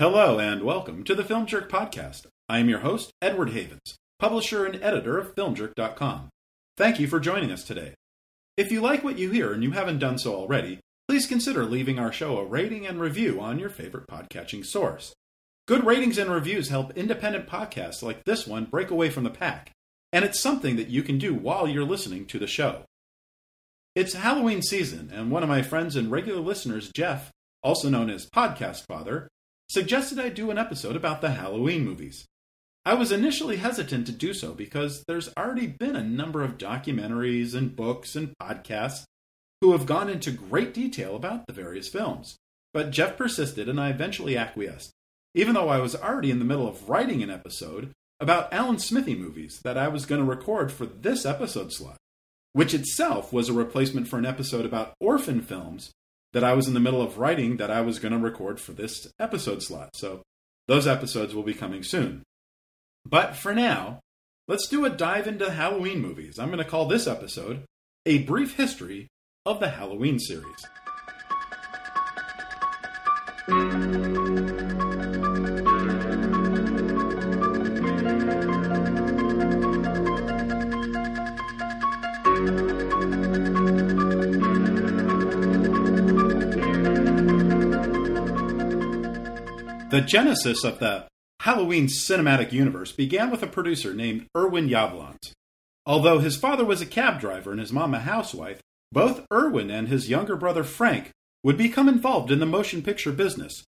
Hello and welcome to the Film Jerk podcast. I am your host, Edward Havens, publisher and editor of FilmJerk.com. Thank you for joining us today. If you like what you hear and you haven't done so already, please consider leaving our show a rating and review on your favorite podcatching source. Good ratings and reviews help independent podcasts like this one break away from the pack, and it's something that you can do while you're listening to the show. It's Halloween season, and one of my friends and regular listeners, Jeff, also known as Podcast Father, suggested I do an episode about the Halloween movies. I was initially hesitant to do so because there's already been a number of documentaries and books and podcasts who have gone into great detail about the various films. But Jeff persisted and I eventually acquiesced, even though I was already in the middle of writing an episode about Alan Smithee movies that I was going to record for this episode slot, which itself was a replacement for an episode about orphan films that I was in the middle of writing that I was going to record for this episode slot. So those episodes will be coming soon. But for now, let's do a dive into Halloween movies. I'm going to call this episode A Brief History of the Halloween series. The genesis of the Halloween cinematic universe began with a producer named Irwin Yablans. Although his father was a cab driver and his mom a housewife, both Irwin and his younger brother Frank would become involved in the motion picture business.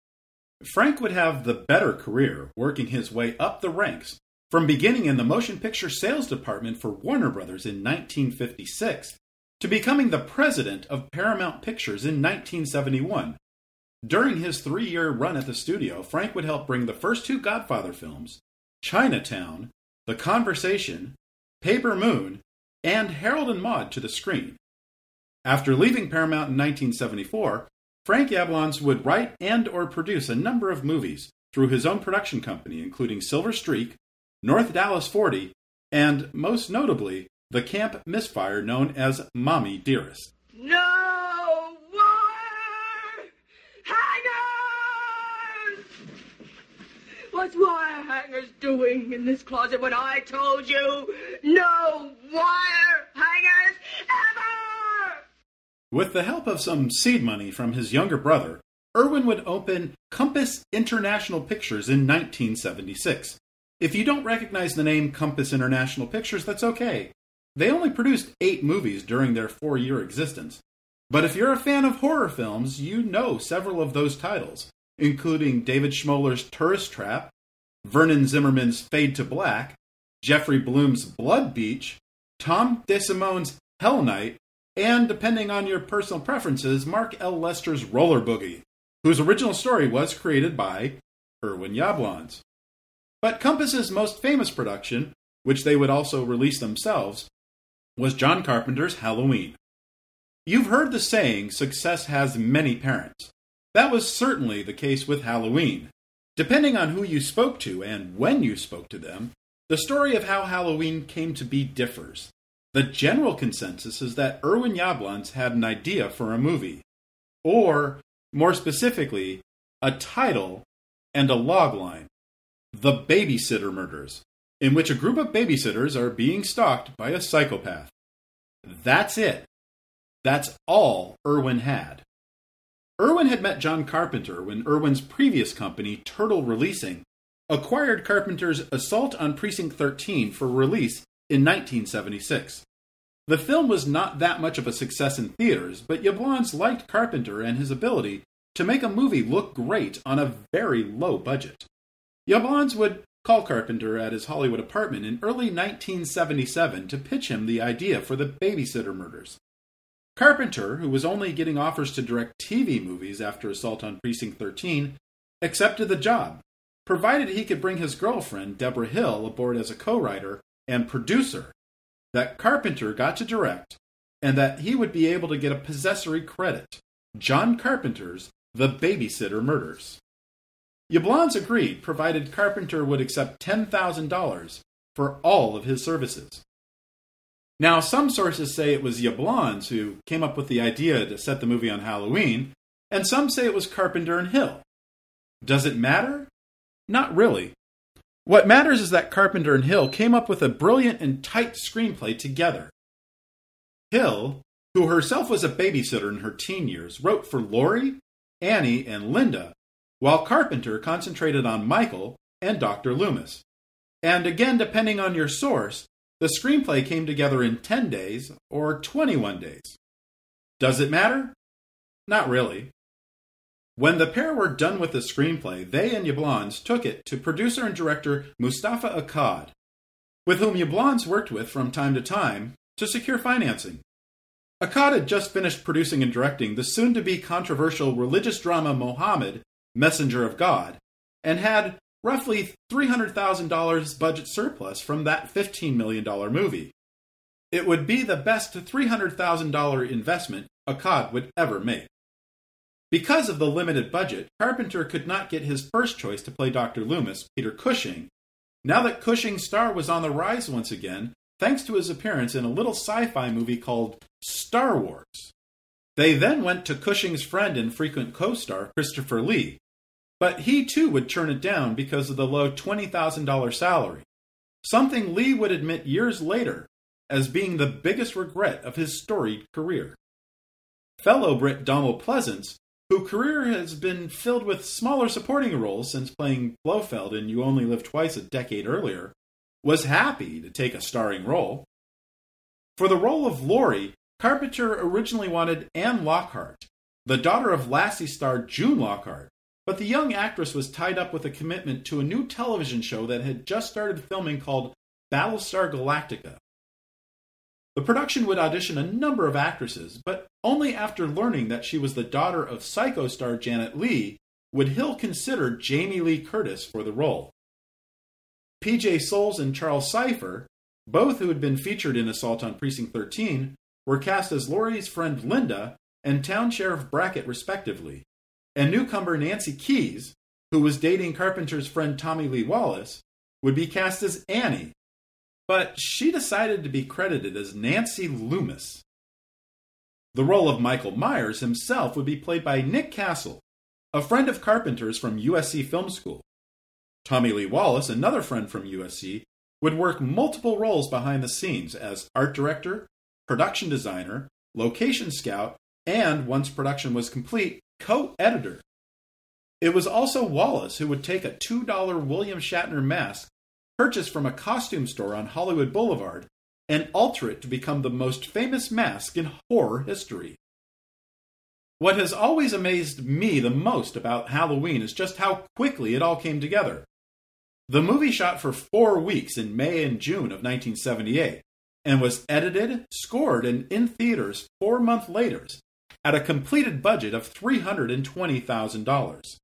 Frank would have the better career, working his way up the ranks, from beginning in the motion picture sales department for Warner Brothers in 1956 to becoming the president of Paramount Pictures in 1971 during his three year run at the studio, Frank would help bring the first two Godfather films, Chinatown, The Conversation, Paper Moon, and Harold and Maude to the screen. After leaving Paramount in 1974, Frank Yablans would write and or produce a number of movies through his own production company, including Silver Streak, North Dallas 40, and most notably, the camp misfire known as Mommy Dearest. No! What's wire hangers doing in this closet when I told you no wire hangers ever? With the help of some seed money from his younger brother, Irwin would open Compass International Pictures in 1976. If you don't recognize the name Compass International Pictures, that's okay. They only produced eight movies during their four year existence. But if you're a fan of horror films, you know several of those titles, including David Schmoeller's Tourist Trap, Vernon Zimmerman's Fade to Black, Jeffrey Bloom's Blood Beach, Tom DeSimone's Hell Night, and depending on your personal preferences, Mark L. Lester's Roller Boogie, whose original story was created by Irwin Yablans. But Compass's most famous production, which they would also release themselves, was John Carpenter's Halloween. You've heard the saying, success has many parents. That was certainly the case with Halloween. Depending on who you spoke to and when you spoke to them, the story of how Halloween came to be differs. The general consensus is that Irwin Yablans had an idea for a movie, or, more specifically, a title and a logline The Babysitter Murders, in which a group of babysitters are being stalked by a psychopath. That's it. That's all Irwin had. Irwin had met John Carpenter when Irwin's previous company, Turtle Releasing, acquired Carpenter's Assault on Precinct 13 for release in 1976. The film was not that much of a success in theaters, but Yablans liked Carpenter and his ability to make a movie look great on a very low budget. Yablans would call Carpenter at his Hollywood apartment in early 1977 to pitch him the idea for the babysitter murders. Carpenter, who was only getting offers to direct TV movies after Assault on Precinct 13, accepted the job, provided he could bring his girlfriend, Deborah Hill, aboard as a co writer and producer, that Carpenter got to direct, and that he would be able to get a possessory credit John Carpenter's The Babysitter Murders. Yablans agreed, provided Carpenter would accept $10,000 for all of his services. Now, some sources say it was Yablans who came up with the idea to set the movie on Halloween, and some say it was Carpenter and Hill. Does it matter? Not really. What matters is that Carpenter and Hill came up with a brilliant and tight screenplay together. Hill, who herself was a babysitter in her teen years, wrote for Laurie, Annie, and Linda, while Carpenter concentrated on Michael and Dr. Loomis. And again, depending on your source, the screenplay came together in 10 days or 21 days. Does it matter? Not really. When the pair were done with the screenplay, they and Yablans took it to producer and director Moustapha Akkad, with whom Yablans worked with from time to time to secure financing. Akkad had just finished producing and directing the soon to be controversial religious drama Mohammed, Messenger of God, and had roughly $300,000 budget surplus from that $15 million movie. It would be the best $300,000 investment Akkad would ever make. Because of the limited budget, Carpenter could not get his first choice to play Dr. Loomis, Peter Cushing. Now that Cushing's star was on the rise once again, thanks to his appearance in a little sci fi movie called Star Wars. They then went to Cushing's friend and frequent co star, Christopher Lee, but he too would turn it down because of the low $20,000 salary, something Lee would admit years later as being the biggest regret of his storied career. Fellow Brit Donald Pleasence, whose career has been filled with smaller supporting roles since playing Blofeld in You Only Live Twice a decade earlier, was happy to take a starring role. For the role of Laurie, Carpenter originally wanted Anne Lockhart, the daughter of Lassie star June Lockhart, but the young actress was tied up with a commitment to a new television show that had just started filming called Battlestar Galactica. The production would audition a number of actresses, but only after learning that she was the daughter of Psycho star Janet Leigh would Hill consider Jamie Lee Curtis for the role. PJ Soles and Charles Cypher, both who had been featured in Assault on Precinct 13, were cast as Laurie's friend Linda and Town Sheriff Brackett, respectively and newcomer Nancy Keys, who was dating Carpenter's friend Tommy Lee Wallace, would be cast as Annie, but she decided to be credited as Nancy Loomis. The role of Michael Myers himself would be played by Nick Castle, a friend of Carpenter's from USC Film School. Tommy Lee Wallace, another friend from USC, would work multiple roles behind the scenes as art director, production designer, location scout, and once production was complete, co editor. It was also Wallace who would take a $2 William Shatner mask purchased from a costume store on Hollywood Boulevard and alter it to become the most famous mask in horror history. What has always amazed me the most about Halloween is just how quickly it all came together. The movie shot for four weeks in May and June of 1978 and was edited, scored, and in theaters four months later, at a completed budget of $320,000.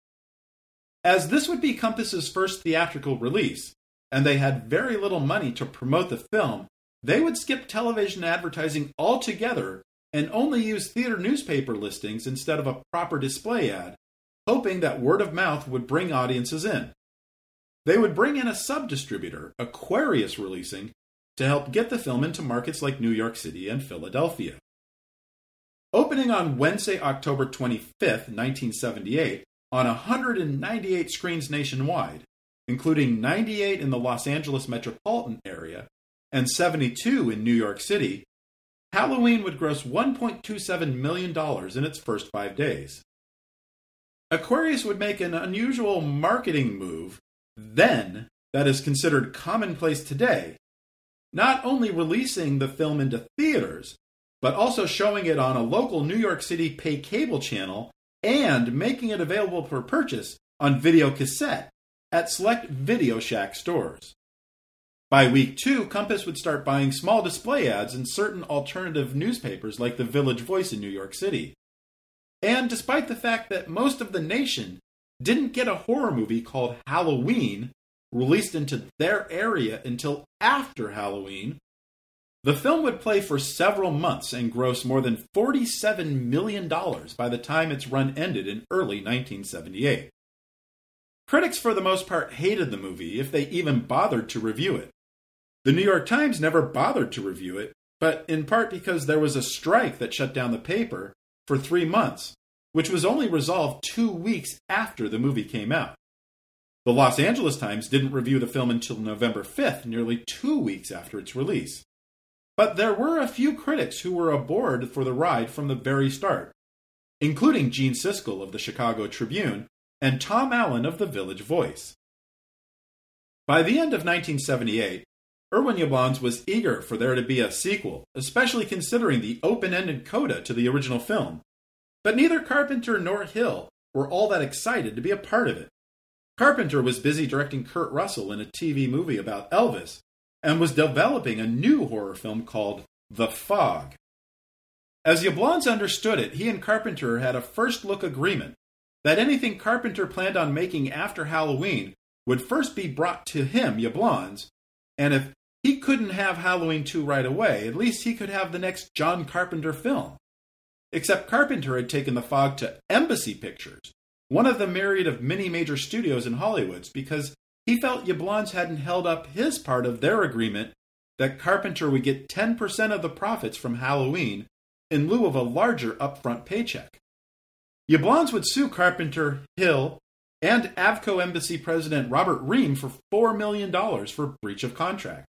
As this would be Compass's first theatrical release, and they had very little money to promote the film, they would skip television advertising altogether and only use theater newspaper listings instead of a proper display ad, hoping that word of mouth would bring audiences in. They would bring in a sub distributor, Aquarius Releasing, to help get the film into markets like New York City and Philadelphia. Opening on Wednesday, October 25th, 1978, on 198 screens nationwide, including 98 in the Los Angeles metropolitan area and 72 in New York City, Halloween would gross $1.27 million in its first five days. Aquarius would make an unusual marketing move then that is considered commonplace today, not only releasing the film into theaters, but also showing it on a local New York City pay cable channel and making it available for purchase on video cassette at select Video Shack stores. By week two, Compass would start buying small display ads in certain alternative newspapers like the Village Voice in New York City. And despite the fact that most of the nation didn't get a horror movie called Halloween released into their area until after Halloween, the film would play for several months and gross more than $47 million by the time its run ended in early 1978. Critics, for the most part, hated the movie if they even bothered to review it. The New York Times never bothered to review it, but in part because there was a strike that shut down the paper for three months, which was only resolved two weeks after the movie came out. The Los Angeles Times didn't review the film until November 5th, nearly two weeks after its release. But there were a few critics who were aboard for the ride from the very start, including Gene Siskel of the Chicago Tribune and Tom Allen of the Village Voice. By the end of 1978, Irwin Yablans was eager for there to be a sequel, especially considering the open ended coda to the original film. But neither Carpenter nor Hill were all that excited to be a part of it. Carpenter was busy directing Kurt Russell in a TV movie about Elvis and was developing a new horror film called The Fog. As Yablans understood it, he and Carpenter had a first look agreement that anything Carpenter planned on making after Halloween would first be brought to him, Yablans, and if he couldn't have Halloween 2 right away, at least he could have the next John Carpenter film. Except Carpenter had taken the fog to Embassy Pictures, one of the myriad of many major studios in Hollywood, because he felt Yablans hadn't held up his part of their agreement that Carpenter would get 10% of the profits from Halloween in lieu of a larger upfront paycheck. Yablans would sue Carpenter, Hill, and Avco Embassy President Robert Ream for $4 million for breach of contract.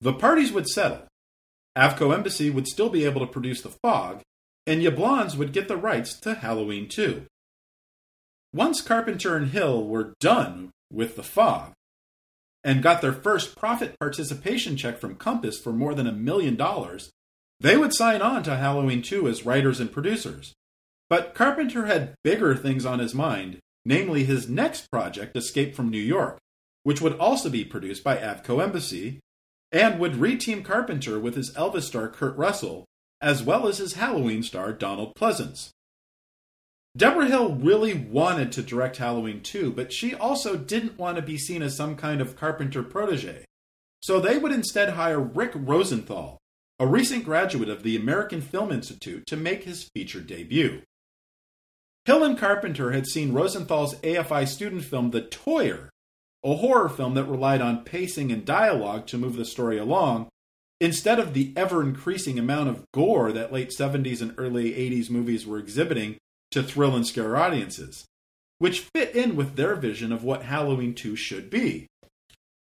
The parties would settle. Avco Embassy would still be able to produce The Fog, and Yablans would get the rights to Halloween 2. Once Carpenter and Hill were done with The Fog and got their first profit participation check from Compass for more than a million dollars, they would sign on to Halloween 2 as writers and producers. But Carpenter had bigger things on his mind, namely his next project, Escape from New York, which would also be produced by Avco Embassy and would reteam Carpenter with his Elvis star Kurt Russell, as well as his Halloween star Donald Pleasence. Debra Hill really wanted to direct Halloween 2, but she also didn't want to be seen as some kind of Carpenter protege. So they would instead hire Rick Rosenthal, a recent graduate of the American Film Institute, to make his feature debut. Hill and Carpenter had seen Rosenthal's AFI student film The Toyer a horror film that relied on pacing and dialogue to move the story along, instead of the ever increasing amount of gore that late 70s and early 80s movies were exhibiting to thrill and scare audiences, which fit in with their vision of what Halloween 2 should be.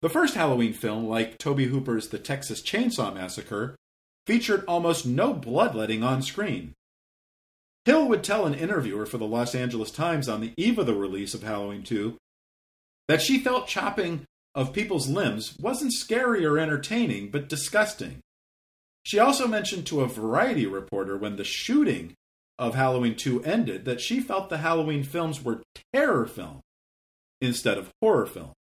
The first Halloween film, like Tobe Hooper's The Texas Chainsaw Massacre, featured almost no bloodletting on screen. Hill would tell an interviewer for the Los Angeles Times on the eve of the release of Halloween 2 that she felt chopping of people's limbs wasn't scary or entertaining, but disgusting. She also mentioned to a Variety reporter when the shooting of Halloween 2 ended that she felt the Halloween films were terror films instead of horror films.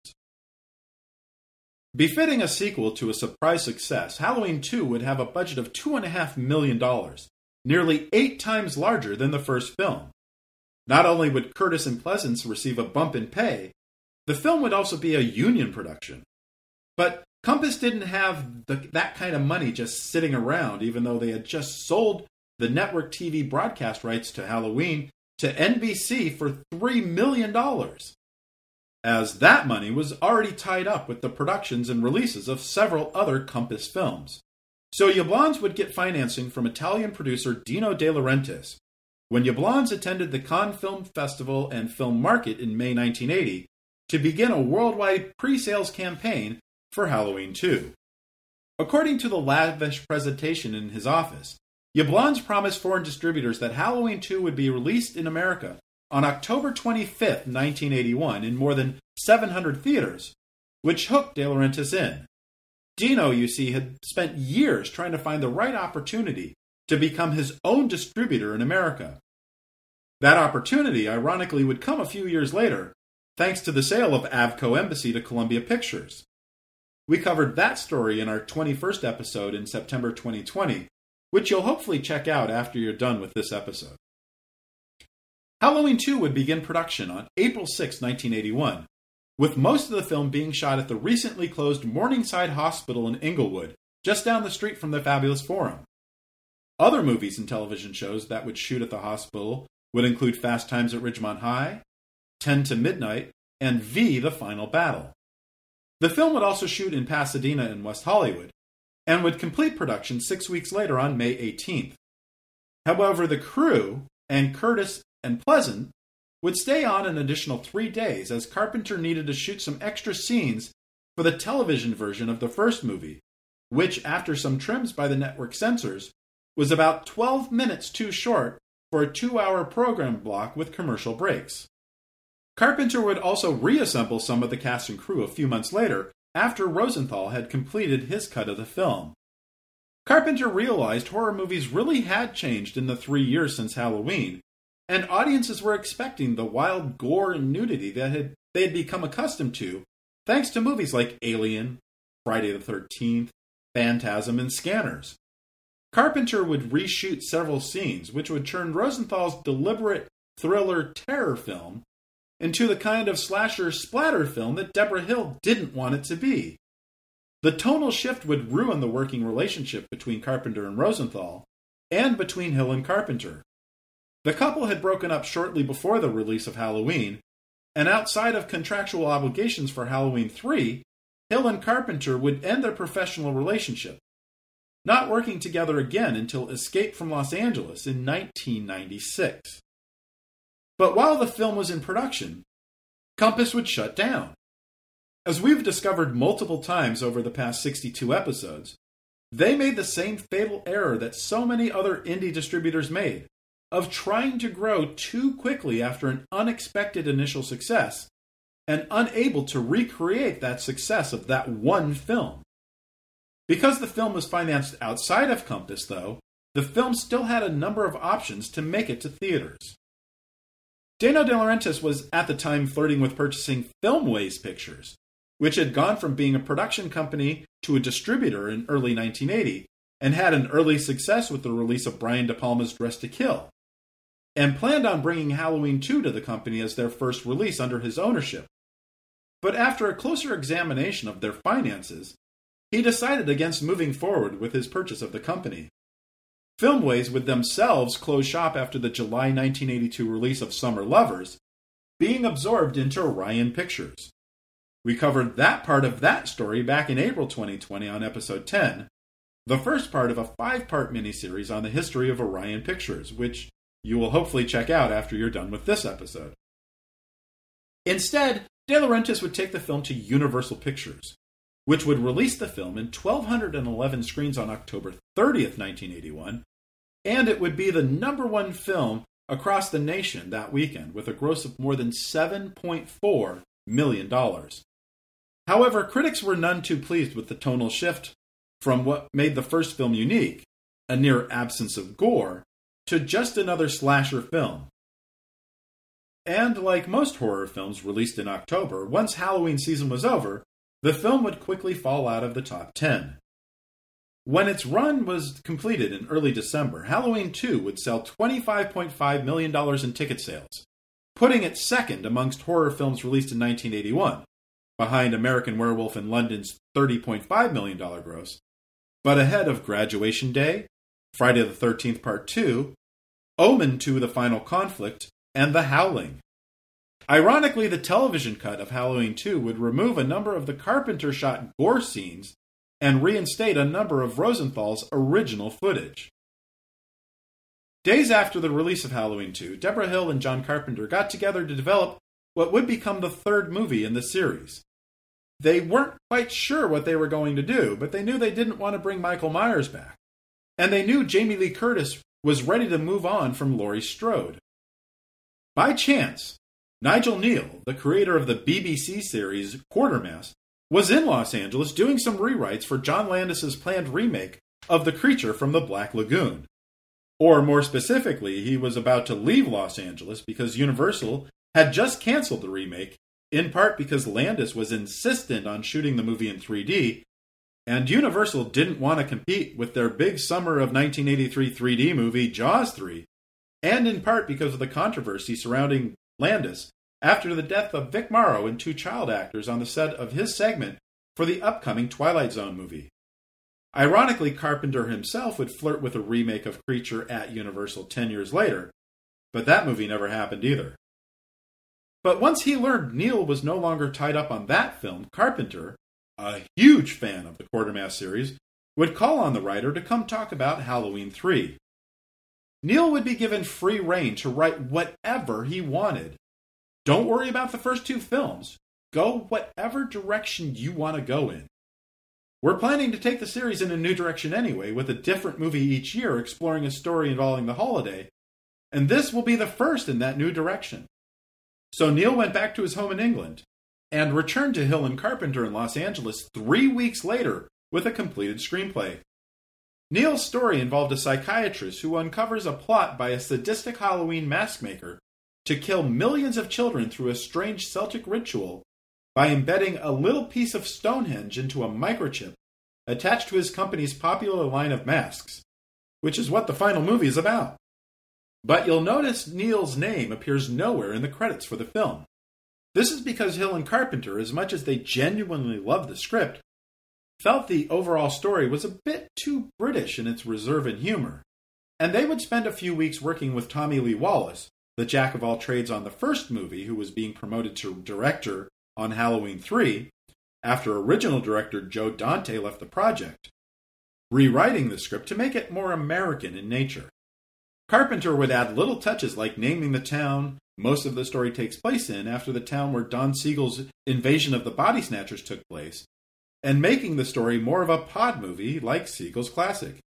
Befitting a sequel to a surprise success, Halloween 2 would have a budget of $2.5 million, nearly eight times larger than the first film. Not only would Curtis and Pleasence receive a bump in pay, the film would also be a union production. But Compass didn't have the, that kind of money just sitting around, even though they had just sold the network TV broadcast rights to Halloween to NBC for $3 million. As that money was already tied up with the productions and releases of several other Compass films. So Yablans would get financing from Italian producer Dino De Laurentiis. When Yablans attended the Cannes Film Festival and Film Market in May 1980, to begin a worldwide pre sales campaign for Halloween 2. According to the lavish presentation in his office, Yablans promised foreign distributors that Halloween 2 would be released in America on October 25, 1981, in more than 700 theaters, which hooked De Laurentiis in. Dino, you see, had spent years trying to find the right opportunity to become his own distributor in America. That opportunity, ironically, would come a few years later thanks to the sale of Avco Embassy to Columbia Pictures. We covered that story in our 21st episode in September 2020, which you'll hopefully check out after you're done with this episode. Halloween 2 would begin production on April 6, 1981, with most of the film being shot at the recently closed Morningside Hospital in Inglewood, just down the street from the Fabulous Forum. Other movies and television shows that would shoot at the hospital would include Fast Times at Ridgemont High, 10 to Midnight, and V The Final Battle. The film would also shoot in Pasadena and West Hollywood, and would complete production six weeks later on May 18th. However, the crew and Curtis and Pleasence would stay on an additional three days as Carpenter needed to shoot some extra scenes for the television version of the first movie, which, after some trims by the network censors, was about 12 minutes too short for a two hour program block with commercial breaks. Carpenter would also reassemble some of the cast and crew a few months later after Rosenthal had completed his cut of the film. Carpenter realized horror movies really had changed in the three years since Halloween, and audiences were expecting the wild gore and nudity that had, they had become accustomed to thanks to movies like Alien, Friday the 13th, Phantasm, and Scanners. Carpenter would reshoot several scenes, which would turn Rosenthal's deliberate thriller terror film into the kind of slasher splatter film that Deborah Hill didn't want it to be. The tonal shift would ruin the working relationship between Carpenter and Rosenthal, and between Hill and Carpenter. The couple had broken up shortly before the release of Halloween, and outside of contractual obligations for Halloween 3, Hill and Carpenter would end their professional relationship, not working together again until Escape from Los Angeles in 1996. But while the film was in production, Compass would shut down. As we've discovered multiple times over the past 62 episodes, they made the same fatal error that so many other indie distributors made of trying to grow too quickly after an unexpected initial success and unable to recreate that success of that one film. Because the film was financed outside of Compass, though, the film still had a number of options to make it to theaters. Dino De Laurentiis was at the time flirting with purchasing Filmways Pictures, which had gone from being a production company to a distributor in early 1980 and had an early success with the release of Brian De Palma's Dressed to Kill, and planned on bringing Halloween 2 to the company as their first release under his ownership. But after a closer examination of their finances, he decided against moving forward with his purchase of the company. Filmways would themselves close shop after the July 1982 release of Summer Lovers, being absorbed into Orion Pictures. We covered that part of that story back in April 2020 on episode 10, the first part of a five part miniseries on the history of Orion Pictures, which you will hopefully check out after you're done with this episode. Instead, De Laurentiis would take the film to Universal Pictures, which would release the film in 1,211 screens on October 30th, 1981, and it would be the number one film across the nation that weekend with a gross of more than $7.4 million. However, critics were none too pleased with the tonal shift from what made the first film unique, a near absence of gore, to just another slasher film. And like most horror films released in October, once Halloween season was over, the film would quickly fall out of the top 10. When its run was completed in early December, Halloween 2 would sell $25.5 million in ticket sales, putting it second amongst horror films released in 1981, behind American Werewolf in London's $30.5 million gross, but ahead of Graduation Day, Friday the 13th Part 2, Omen 2 The Final Conflict, and The Howling. Ironically, the television cut of Halloween 2 would remove a number of the Carpenter shot gore scenes and reinstate a number of Rosenthal's original footage. Days after the release of Halloween 2, Deborah Hill and John Carpenter got together to develop what would become the third movie in the series. They weren't quite sure what they were going to do, but they knew they didn't want to bring Michael Myers back. And they knew Jamie Lee Curtis was ready to move on from Laurie Strode. By chance, Nigel Kneale, the creator of the BBC series Quatermass, was in Los Angeles doing some rewrites for John Landis's planned remake of The Creature from the Black Lagoon. Or more specifically, he was about to leave Los Angeles because Universal had just canceled the remake in part because Landis was insistent on shooting the movie in 3D, and Universal didn't want to compete with their big summer of 1983 3D movie Jaws 3, and in part because of the controversy surrounding Landis after the death of Vic Morrow and two child actors on the set of his segment for the upcoming Twilight Zone movie. Ironically, Carpenter himself would flirt with a remake of Creature at Universal 10 years later, but that movie never happened either. But once he learned Kneale was no longer tied up on that film, Carpenter, a huge fan of the Quatermass series, would call on the writer to come talk about Halloween 3. Kneale would be given free reign to write whatever he wanted. Don't worry about the first two films. Go whatever direction you want to go in. We're planning to take the series in a new direction anyway, with a different movie each year exploring a story involving the holiday, and this will be the first in that new direction. So Kneale went back to his home in England and returned to Hill and Carpenter in Los Angeles three weeks later with a completed screenplay. Kneale's story involved a psychiatrist who uncovers a plot by a sadistic Halloween mask maker to kill millions of children through a strange Celtic ritual by embedding a little piece of Stonehenge into a microchip attached to his company's popular line of masks, which is what the final movie is about. But you'll notice Kneale's name appears nowhere in the credits for the film. This is because Hill and Carpenter, as much as they genuinely loved the script, felt the overall story was a bit too British in its reserve and humor, and they would spend a few weeks working with Tommy Lee Wallace, the jack of all trades on the first movie, who was being promoted to director on Halloween 3 after original director Joe Dante left the project, rewriting the script to make it more American in nature. Carpenter would add little touches like naming the town most of the story takes place in after the town where Don Siegel's invasion of the Body Snatchers took place, and making the story more of a pod movie like Siegel's classic.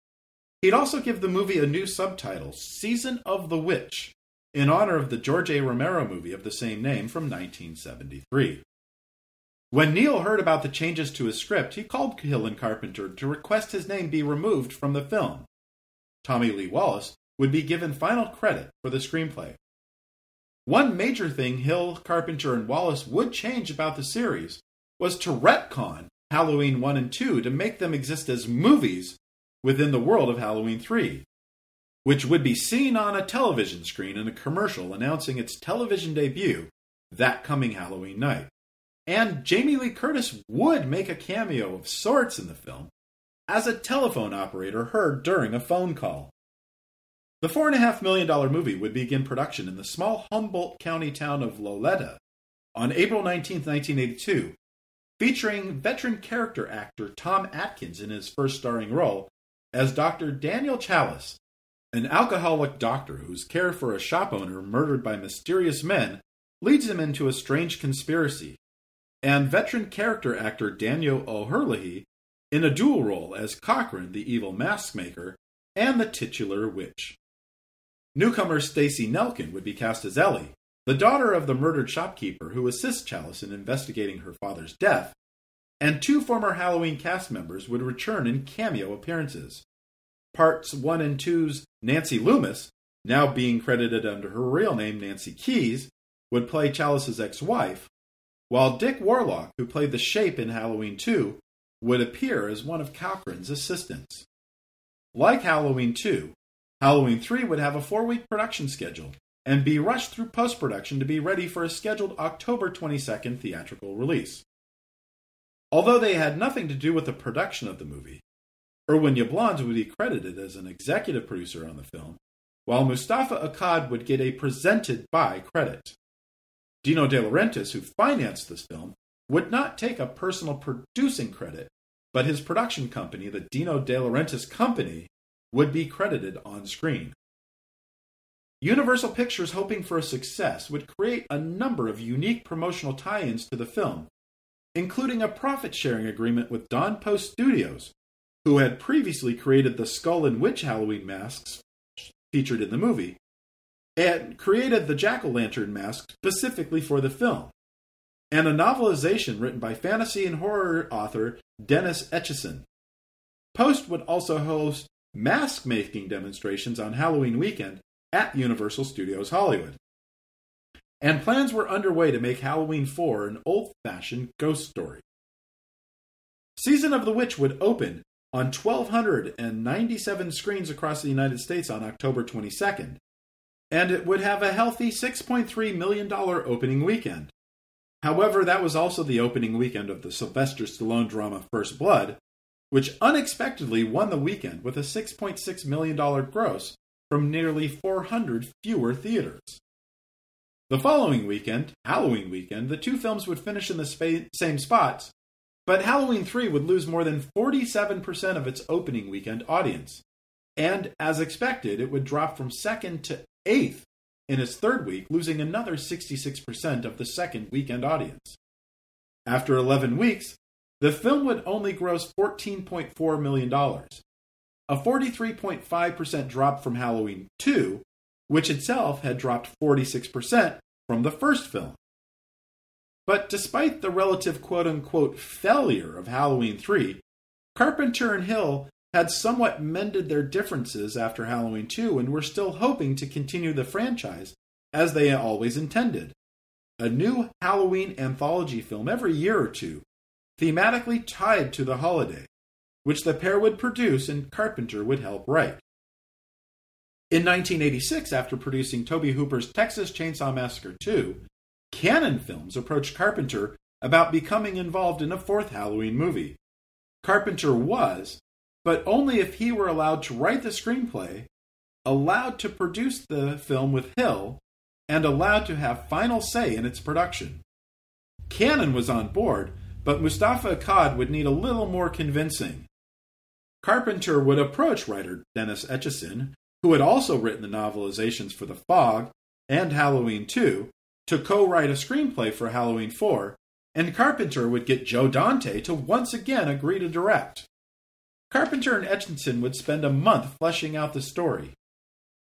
He'd also give the movie a new subtitle, Season of the Witch, in honor of the George A. Romero movie of the same name from 1973. When Kneale heard about the changes to his script, he called Hill and Carpenter to request his name be removed from the film. Tommy Lee Wallace would be given final credit for the screenplay. One major thing Hill, Carpenter, and Wallace would change about the series was to retcon Halloween 1 and 2 to make them exist as movies within the world of Halloween 3, which would be seen on a television screen in a commercial announcing its television debut that coming Halloween night. And Jamie Lee Curtis would make a cameo of sorts in the film as a telephone operator heard during a phone call. The $4.5 million movie would begin production in the small Humboldt County town of Loleta on April 19, 1982, featuring veteran character actor Tom Atkins in his first starring role as Dr. Daniel Chalice, an alcoholic doctor whose care for a shop owner murdered by mysterious men leads him into a strange conspiracy and veteran character actor Daniel O'Herlihy in a dual role as Cochran, the evil mask maker, and the titular witch. Newcomer Stacey Nelkin would be cast as Ellie, the daughter of the murdered shopkeeper who assists Chalice in investigating her father's death, and two former Halloween cast members would return in cameo appearances. Parts 1 and 2's Nancy Loomis, now being credited under her real name Nancy Keys, would play Chalice's ex wife, while Dick Warlock, who played the Shape in Halloween 2, would appear as one of Cochran's assistants. Like Halloween 2, Halloween 3 would have a four week production schedule and be rushed through post production to be ready for a scheduled October 22nd theatrical release. Although they had nothing to do with the production of the movie, Irwin Yablans would be credited as an executive producer on the film, while Moustapha Akkad would get a presented by credit. Dino De Laurentiis, who financed this film, would not take a personal producing credit, but his production company, the Dino De Laurentiis Company, would be credited on screen. Universal Pictures, hoping for a success, would create a number of unique promotional tie ins to the film, including a profit sharing agreement with Don Post Studios, who had previously created the Skull and Witch Halloween masks featured in the movie, and created the jack o' lantern mask specifically for the film, and a novelization written by fantasy and horror author Dennis Etchison. Post would also host mask making demonstrations on Halloween weekend at Universal Studios Hollywood. And plans were underway to make Halloween 4 an old fashioned ghost story. Season of the Witch would open on 1,297 screens across the United States on October 22nd, and it would have a healthy $6.3 million opening weekend. However, that was also the opening weekend of the Sylvester Stallone drama First Blood, which unexpectedly won the weekend with a $6.6 million gross from nearly 400 fewer theaters. The following weekend, Halloween weekend, the two films would finish in the same spots, but Halloween 3 would lose more than 47% of its opening weekend audience and as expected, it would drop from second to eighth in its third week, losing another 66% of the second weekend audience. After 11 weeks, the film would only gross $14.4 million, a 43.5% drop from Halloween 2, which itself had dropped 46% from the first film. But despite the relative quote unquote failure of Halloween 3, Carpenter and Hill had somewhat mended their differences after Halloween 2 and were still hoping to continue the franchise as they always intended. A new Halloween anthology film every year or two, thematically tied to the holiday, which the pair would produce and Carpenter would help write. In 1986, after producing Tobe Hooper's Texas Chainsaw Massacre 2, Cannon Films approached Carpenter about becoming involved in a fourth Halloween movie. Carpenter was, but only if he were allowed to write the screenplay, allowed to produce the film with Hill, and allowed to have final say in its production. Cannon was on board, but Moustapha Akkad would need a little more convincing. Carpenter would approach writer Dennis Etchison, who had also written the novelizations for The Fog and Halloween 2, to co write a screenplay for Halloween 4, and Carpenter would get Joe Dante to once again agree to direct. Carpenter and Etchison would spend a month fleshing out the story.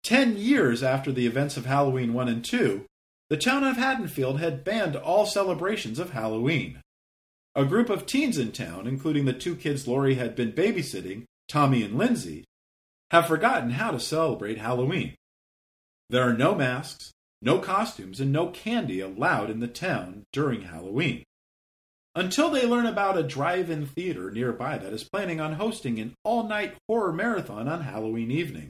Ten years after the events of Halloween 1 and 2, the town of Haddonfield had banned all celebrations of Halloween. A group of teens in town, including the two kids Laurie had been babysitting, Tommy and Lindsay, have forgotten how to celebrate Halloween. There are no masks, no costumes, and no candy allowed in the town during Halloween until they learn about a drive in theater nearby that is planning on hosting an all night horror marathon on Halloween evening.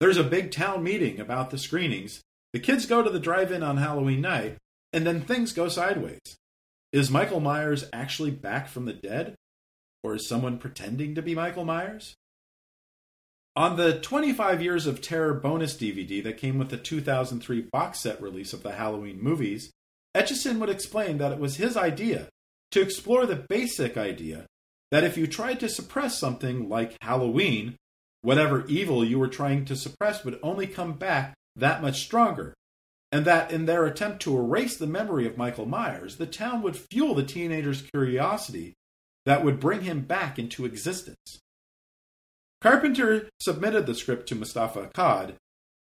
There's a big town meeting about the screenings. The kids go to the drive in on Halloween night, and then things go sideways. Is Michael Myers actually back from the dead? Or is someone pretending to be Michael Myers? On the 25 Years of Terror bonus DVD that came with the 2003 box set release of the Halloween movies, Etchison would explain that it was his idea to explore the basic idea that if you tried to suppress something like Halloween, whatever evil you were trying to suppress would only come back that much stronger. And that in their attempt to erase the memory of Michael Myers, the town would fuel the teenager's curiosity that would bring him back into existence. Carpenter submitted the script to Moustapha Akkad,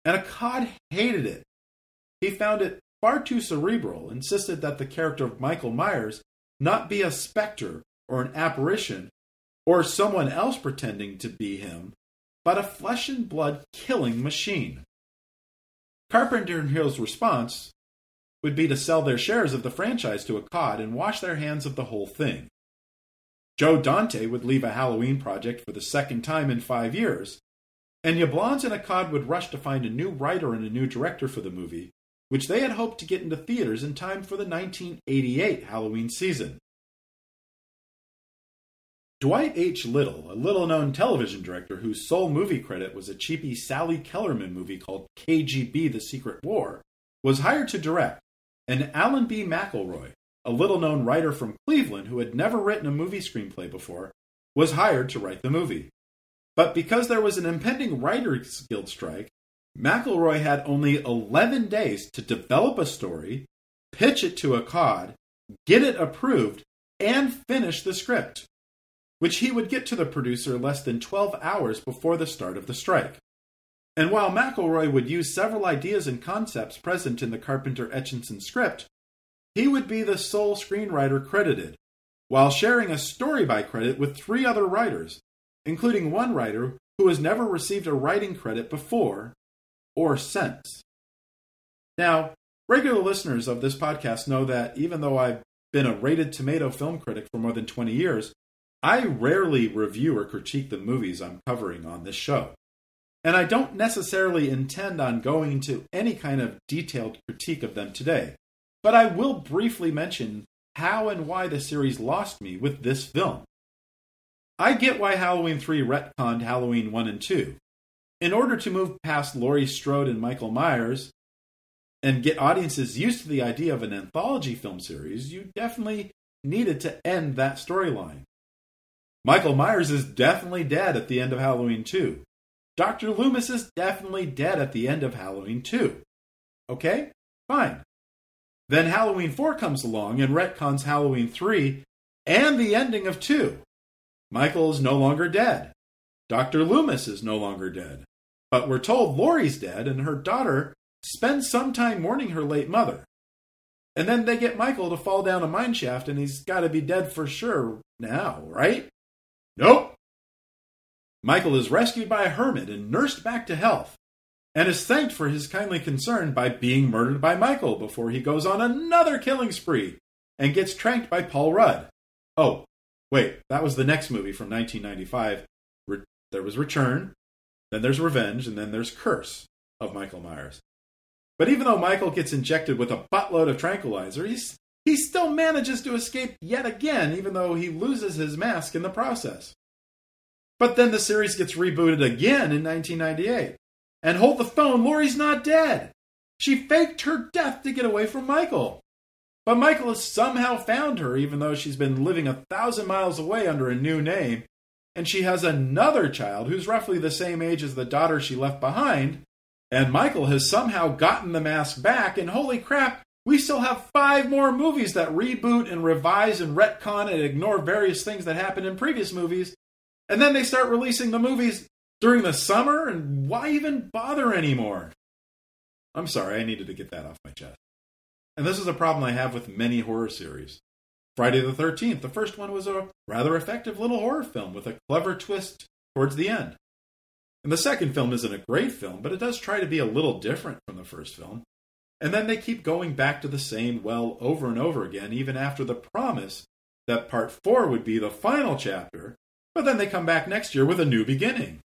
and Akkad hated it. He found it far too cerebral, insisted that the character of Michael Myers not be a specter or an apparition or someone else pretending to be him, but a flesh and blood killing machine. Carpenter and Hill's response would be to sell their shares of the franchise to Akkad and wash their hands of the whole thing. Joe Dante would leave a Halloween project for the second time in five years, and Yablans and Akkad would rush to find a new writer and a new director for the movie, which they had hoped to get into theaters in time for the 1988 Halloween season. Dwight H. Little, a little known television director whose sole movie credit was a cheapy Sally Kellerman movie called KGB The Secret War, was hired to direct, and Alan B. McElroy, a little known writer from Cleveland who had never written a movie screenplay before, was hired to write the movie. But because there was an impending Writers Guild strike, McElroy had only 11 days to develop a story, pitch it to Akkad, get it approved, and finish the script, which he would get to the producer less than 12 hours before the start of the strike. And while McElroy would use several ideas and concepts present in the Carpenter Etchison script, he would be the sole screenwriter credited, while sharing a story by credit with three other writers, including one writer who has never received a writing credit before or since. Now, regular listeners of this podcast know that even though I've been a rated tomato film critic for more than 20 years, I rarely review or critique the movies I'm covering on this show. And I don't necessarily intend on going into any kind of detailed critique of them today, but I will briefly mention how and why the series lost me with this film. I get why Halloween 3 retconned Halloween 1 and 2, in order to move past Laurie Strode and Michael Myers and get audiences used to the idea of an anthology film series, you definitely needed to end that storyline. Michael Myers is definitely dead at the end of Halloween 2, Dr. Loomis is definitely dead at the end of Halloween 2. Okay? Fine. Then Halloween 4 comes along and retcons Halloween 3 and the ending of 2. Michael is no longer dead. Dr. Loomis is no longer dead. But we're told Laurie's dead and her daughter spends some time mourning her late mother. And then they get Michael to fall down a mine shaft and he's got to be dead for sure now, right? Nope. Michael is rescued by a hermit and nursed back to health, and is thanked for his kindly concern by being murdered by Michael before he goes on another killing spree and gets tranked by Paul Rudd. Oh, wait, that was the next movie from 1995. Re- there was Return, then there's Revenge, and then there's Curse of Michael Myers. But even though Michael gets injected with a buttload of tranquilizer, he's, he still manages to escape yet again, even though he loses his mask in the process. But then the series gets rebooted again in 1998. And hold the phone, Laurie's not dead. She faked her death to get away from Michael. But Michael has somehow found her, even though she's been living a thousand miles away under a new name. And she has another child who's roughly the same age as the daughter she left behind. And Michael has somehow gotten the mask back, and holy crap, we still have five more movies that reboot and revise and retcon and ignore various things that happened in previous movies and then they start releasing the movies during the summer, and why even bother anymore? I'm sorry, I needed to get that off my chest. And this is a problem I have with many horror series. Friday the 13th, the first one was a rather effective little horror film with a clever twist towards the end. And the second film isn't a great film, but it does try to be a little different from the first film. And then they keep going back to the same well over and over again, even after the promise that part four would be the final chapter, but then they come back next year with a new beginning.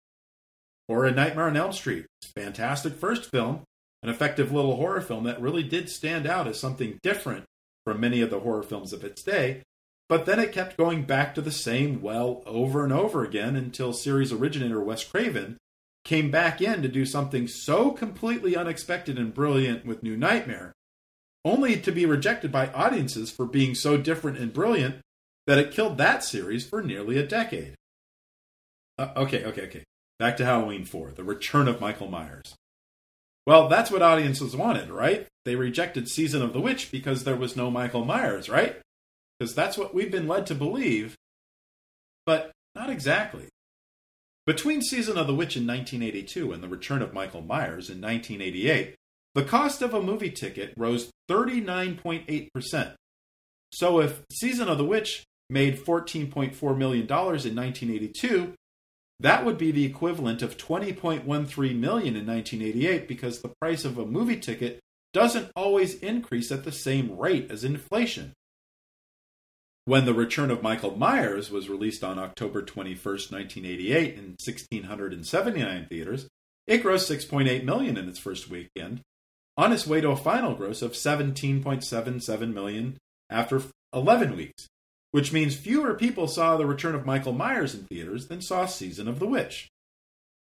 Or A Nightmare on Elm Street. Fantastic first film, an effective little horror film that really did stand out as something different from many of the horror films of its day. But then it kept going back to the same well over and over again until series originator Wes Craven came back in to do something so completely unexpected and brilliant with New Nightmare, only to be rejected by audiences for being so different and brilliant that it killed that series for nearly a decade. Uh, okay, okay, okay. Back to Halloween 4, the return of Michael Myers. Well, that's what audiences wanted, right? They rejected Season of the Witch because there was no Michael Myers, right? Because that's what we've been led to believe. But not exactly. Between Season of the Witch in 1982 and the return of Michael Myers in 1988, the cost of a movie ticket rose 39.8%. So if Season of the Witch made $14.4 million in 1982, that would be the equivalent of 20.13 million in 1988 because the price of a movie ticket doesn't always increase at the same rate as inflation. When The Return of Michael Myers was released on October 21, 1988 in 1679 theaters, it grossed 6.8 million in its first weekend, on its way to a final gross of 17.77 million after 11 weeks which means fewer people saw The Return of Michael Myers in theaters than saw Season of the Witch.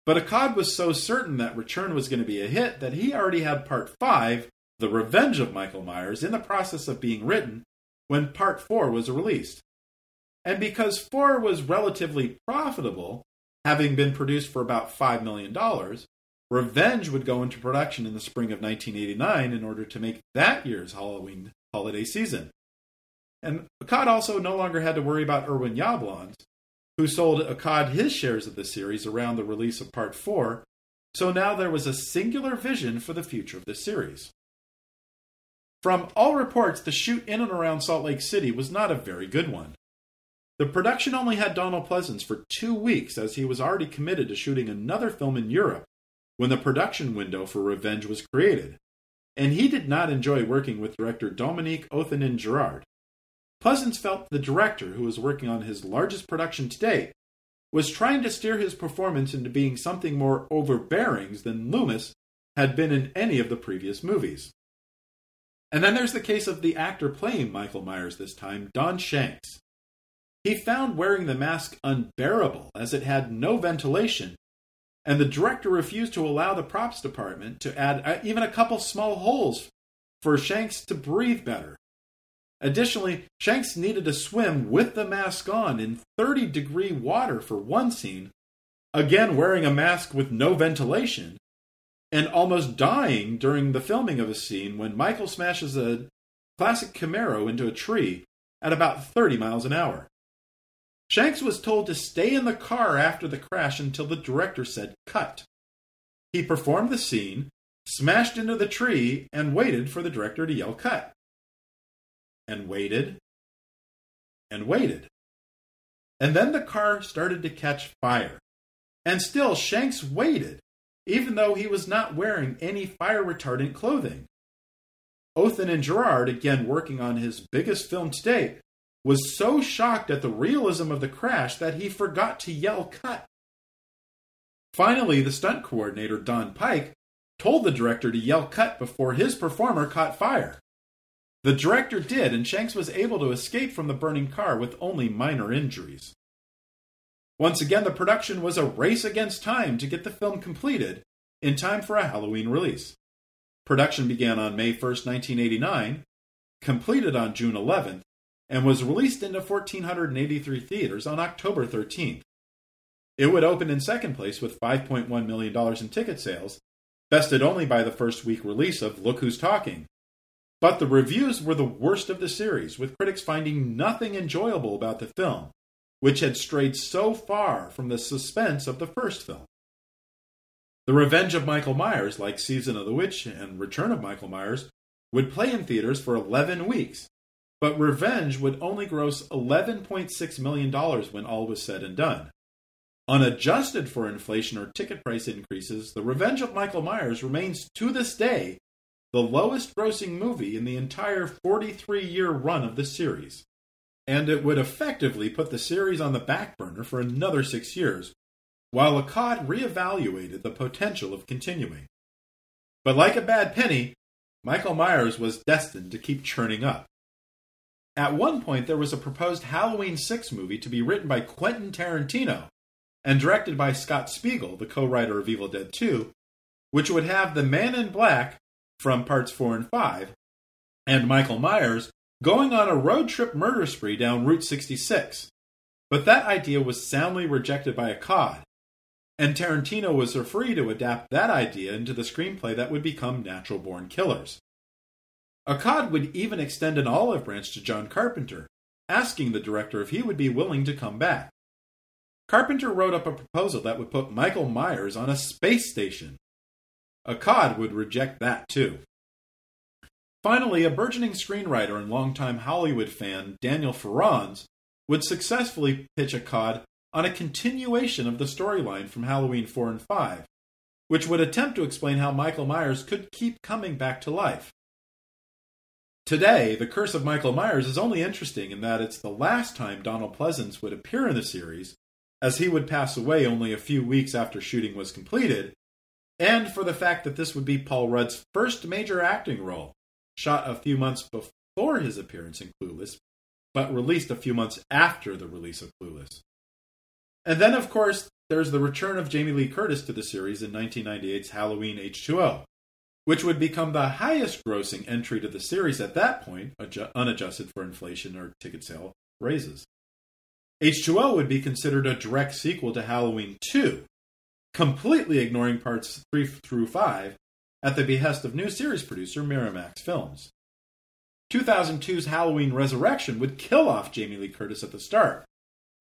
But Akkad was so certain that Return was going to be a hit that he already had Part 5, The Revenge of Michael Myers, in the process of being written when Part 4 was released. And because 4 was relatively profitable, having been produced for about $5 million, Revenge would go into production in the spring of 1989 in order to make that year's Halloween holiday season. And Akkad also no longer had to worry about Irwin Yablans, who sold Akkad his shares of the series around the release of Part 4, so now there was a singular vision for the future of the series. From all reports, the shoot in and around Salt Lake City was not a very good one. The production only had Donald Pleasence for two weeks, as he was already committed to shooting another film in Europe when the production window for Revenge was created, and he did not enjoy working with director Dominique Othenin-Girard. Pleasence felt the director, who was working on his largest production to date, was trying to steer his performance into being something more overbearing than Loomis had been in any of the previous movies. And then there's the case of the actor playing Michael Myers this time, Don Shanks. He found wearing the mask unbearable as it had no ventilation, and the director refused to allow the props department to add uh, even a couple small holes for Shanks to breathe better. Additionally, Shanks needed to swim with the mask on in 30 degree water for one scene, again wearing a mask with no ventilation, and almost dying during the filming of a scene when Michael smashes a classic Camaro into a tree at about 30 miles an hour. Shanks was told to stay in the car after the crash until the director said cut. He performed the scene, smashed into the tree, and waited for the director to yell cut. And waited, and waited. And then the car started to catch fire. And still, Shanks waited, even though he was not wearing any fire retardant clothing. Othenin-Girard, again working on his biggest film to date, was so shocked at the realism of the crash that he forgot to yell cut. Finally, the stunt coordinator, Don Pike, told the director to yell cut before his performer caught fire. The director did, and Shanks was able to escape from the burning car with only minor injuries. Once again, the production was a race against time to get the film completed in time for a Halloween release. Production began on May 1, 1989, completed on June 11th, and was released into 1,483 theaters on October 13th. It would open in second place with $5.1 million in ticket sales, bested only by the first week release of Look Who's Talking. But the reviews were the worst of the series, with critics finding nothing enjoyable about the film, which had strayed so far from the suspense of the first film. The Revenge of Michael Myers, like Season of the Witch and Return of Michael Myers, would play in theaters for 11 weeks, but Revenge would only gross $11.6 million when all was said and done. Unadjusted for inflation or ticket price increases, The Revenge of Michael Myers remains to this day the lowest grossing movie in the entire 43 year run of the series and it would effectively put the series on the back burner for another six years, while Akkad reevaluated the potential of continuing. But like a bad penny, Michael Myers was destined to keep churning up. At one point, there was a proposed Halloween 6 movie to be written by Quentin Tarantino and directed by Scott Spiegel, the co writer of Evil Dead 2, which would have the Man in Black from parts 4 and 5 and Michael Myers going on a road trip murder spree down Route 66. But that idea was soundly rejected by Akkad, and Tarantino was free to adapt that idea into the screenplay that would become Natural Born Killers. Akkad would even extend an olive branch to John Carpenter, asking the director if he would be willing to come back. Carpenter wrote up a proposal that would put Michael Myers on a space station. Akkad would reject that too. Finally, a burgeoning screenwriter and longtime Hollywood fan, Daniel Farrands, would successfully pitch Akkad on a continuation of the storyline from Halloween 4 and 5, which would attempt to explain how Michael Myers could keep coming back to life. Today, The Curse of Michael Myers is only interesting in that it's the last time Donald Pleasence would appear in the series, as he would pass away only a few weeks after shooting was completed, and for the fact that this would be Paul Rudd's first major acting role shot a few months before his appearance in Clueless, but released a few months after the release of Clueless. And then, of course, there's the return of Jamie Lee Curtis to the series in 1998's Halloween H2O, which would become the highest grossing entry to the series at that point, unadjusted for inflation or ticket sale raises. H2O would be considered a direct sequel to Halloween 2, completely ignoring parts 3 through 5 at the behest of new series producer Miramax Films. 2002's Halloween Resurrection would kill off Jamie Lee Curtis at the start,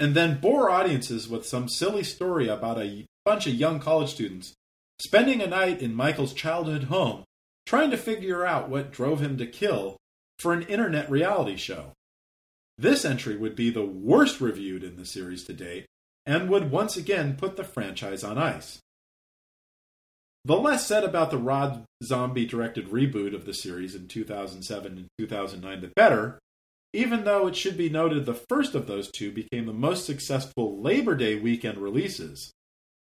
and then bore audiences with some silly story about a bunch of young college students spending a night in Michael's childhood home trying to figure out what drove him to kill for an internet reality show. This entry would be the worst reviewed in the series to date and would once again put the franchise on ice. The less said about the Rob Zombie directed reboot of the series in 2007 and 2009, the better, even though it should be noted the first of those two became the most successful Labor Day weekend releases,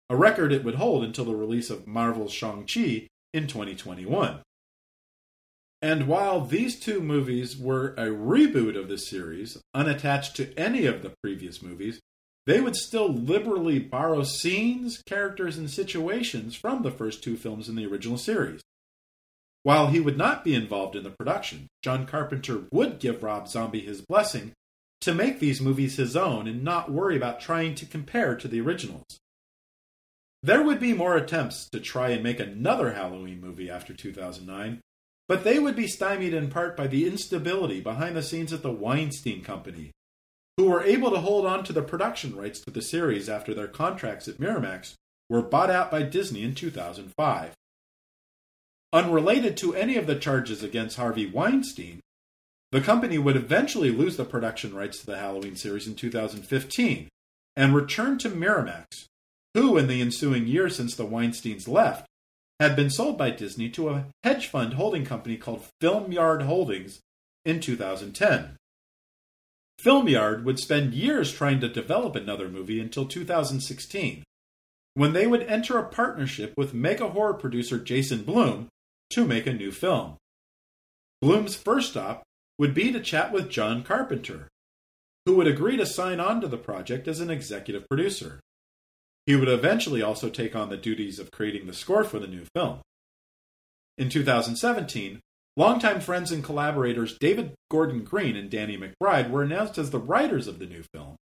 a record it would hold until the release of Marvel's Shang-Chi in 2021. And while these two movies were a reboot of the series, unattached to any of the previous movies, they would still liberally borrow scenes, characters, and situations from the first two films in the original series. While he would not be involved in the production, John Carpenter would give Rob Zombie his blessing to make these movies his own and not worry about trying to compare to the originals. There would be more attempts to try and make another Halloween movie after 2009, but they would be stymied in part by the instability behind the scenes at the Weinstein Company, who were able to hold on to the production rights to the series after their contracts at Miramax were bought out by Disney in 2005. Unrelated to any of the charges against Harvey Weinstein, the company would eventually lose the production rights to the Halloween series in 2015 and return to Miramax, who, in the ensuing years since the Weinsteins left, had been sold by Disney to a hedge fund holding company called Filmyard Holdings in 2010. Filmyard would spend years trying to develop another movie until 2016, when they would enter a partnership with mega horror producer Jason Blum to make a new film. Blum's first stop would be to chat with John Carpenter, who would agree to sign on to the project as an executive producer. He would eventually also take on the duties of creating the score for the new film. In 2017, longtime friends and collaborators David Gordon Green and Danny McBride were announced as the writers of the new film,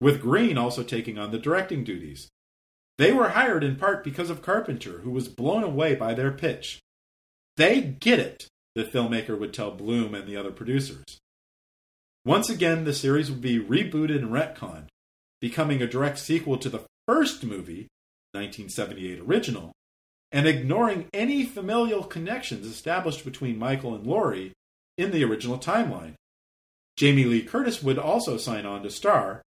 with Green also taking on the directing duties. They were hired in part because of Carpenter, who was blown away by their pitch. They get it, the filmmaker would tell Blum and the other producers. Once again, the series would be rebooted and retconned, becoming a direct sequel to the first movie, 1978 original, and ignoring any familial connections established between Michael and Laurie in the original timeline. Jamie Lee Curtis would also sign on to star,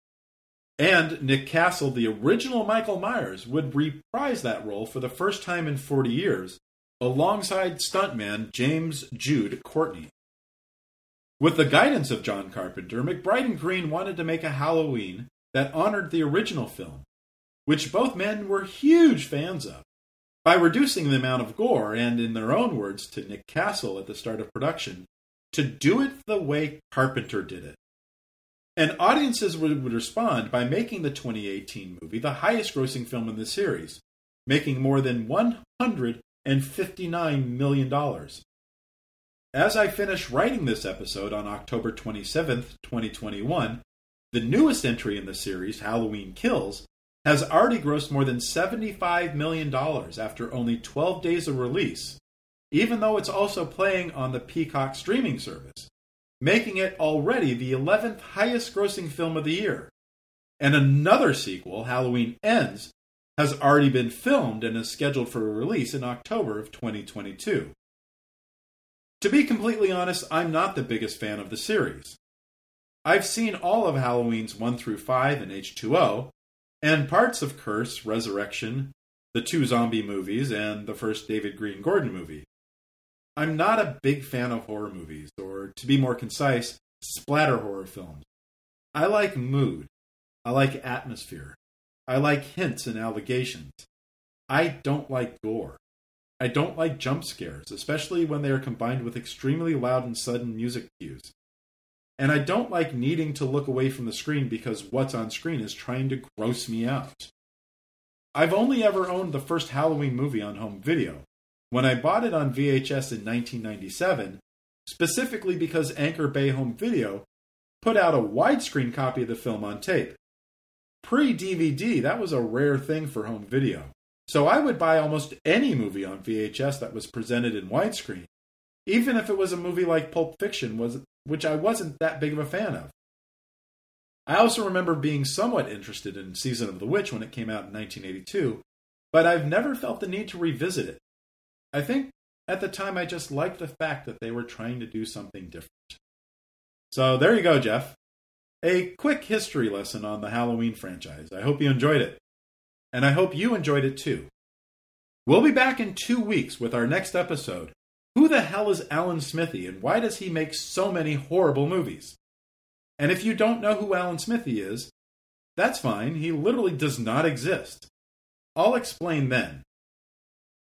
and Nick Castle, the original Michael Myers, would reprise that role for the first time in 40 years alongside stuntman James Jude Courtney. With the guidance of John Carpenter, McBride and Green wanted to make a Halloween that honored the original film, which both men were huge fans of. By reducing the amount of gore, and in their own words to Nick Castle at the start of production, to do it the way Carpenter did it. And audiences would, respond by making the 2018 movie the highest grossing film in the series, making more than 159 million dollars. As I finish writing this episode on October 27th, 2021, the newest entry in the series, Halloween Kills, has already grossed more than $75 million after only 12 days of release, even though it's also playing on the Peacock streaming service, making it already the 11th highest grossing film of the year. And another sequel, Halloween Ends, has already been filmed and is scheduled for release in October of 2022. To be completely honest, I'm not the biggest fan of the series. I've seen all of Halloween's 1 through 5 and H2O, and parts of Curse, Resurrection, the two zombie movies, and the first David Green Gordon movie. I'm not a big fan of horror movies, or to be more concise, splatter horror films. I like mood. I like atmosphere. I like hints and allegations. I don't like gore. I don't like jump scares, especially when they are combined with extremely loud and sudden music cues. And I don't like needing to look away from the screen because what's on screen is trying to gross me out. I've only ever owned the first Halloween movie on home video, when I bought it on VHS in 1997, specifically because Anchor Bay Home Video put out a widescreen copy of the film on tape. Pre DVD, that was a rare thing for home video. So I would buy almost any movie on VHS that was presented in widescreen, even if it was a movie like Pulp Fiction, was which I wasn't that big of a fan of. I also remember being somewhat interested in Season of the Witch when it came out in 1982, but I've never felt the need to revisit it. I think at the time I just liked the fact that they were trying to do something different. So there you go, Jeff. A quick history lesson on the Halloween franchise. I hope you enjoyed it and I hope you enjoyed it too. We'll be back in two weeks with our next episode. Who the hell is Alan Smithee and why does he make so many horrible movies? And if you don't know who Alan Smithee is, that's fine, he literally does not exist. I'll explain then.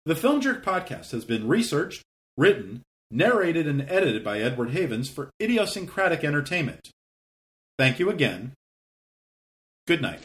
The Film Jerk podcast has been researched, written, narrated, and edited by Edward Havens for idiosyncratic entertainment. Thank you again. Good night.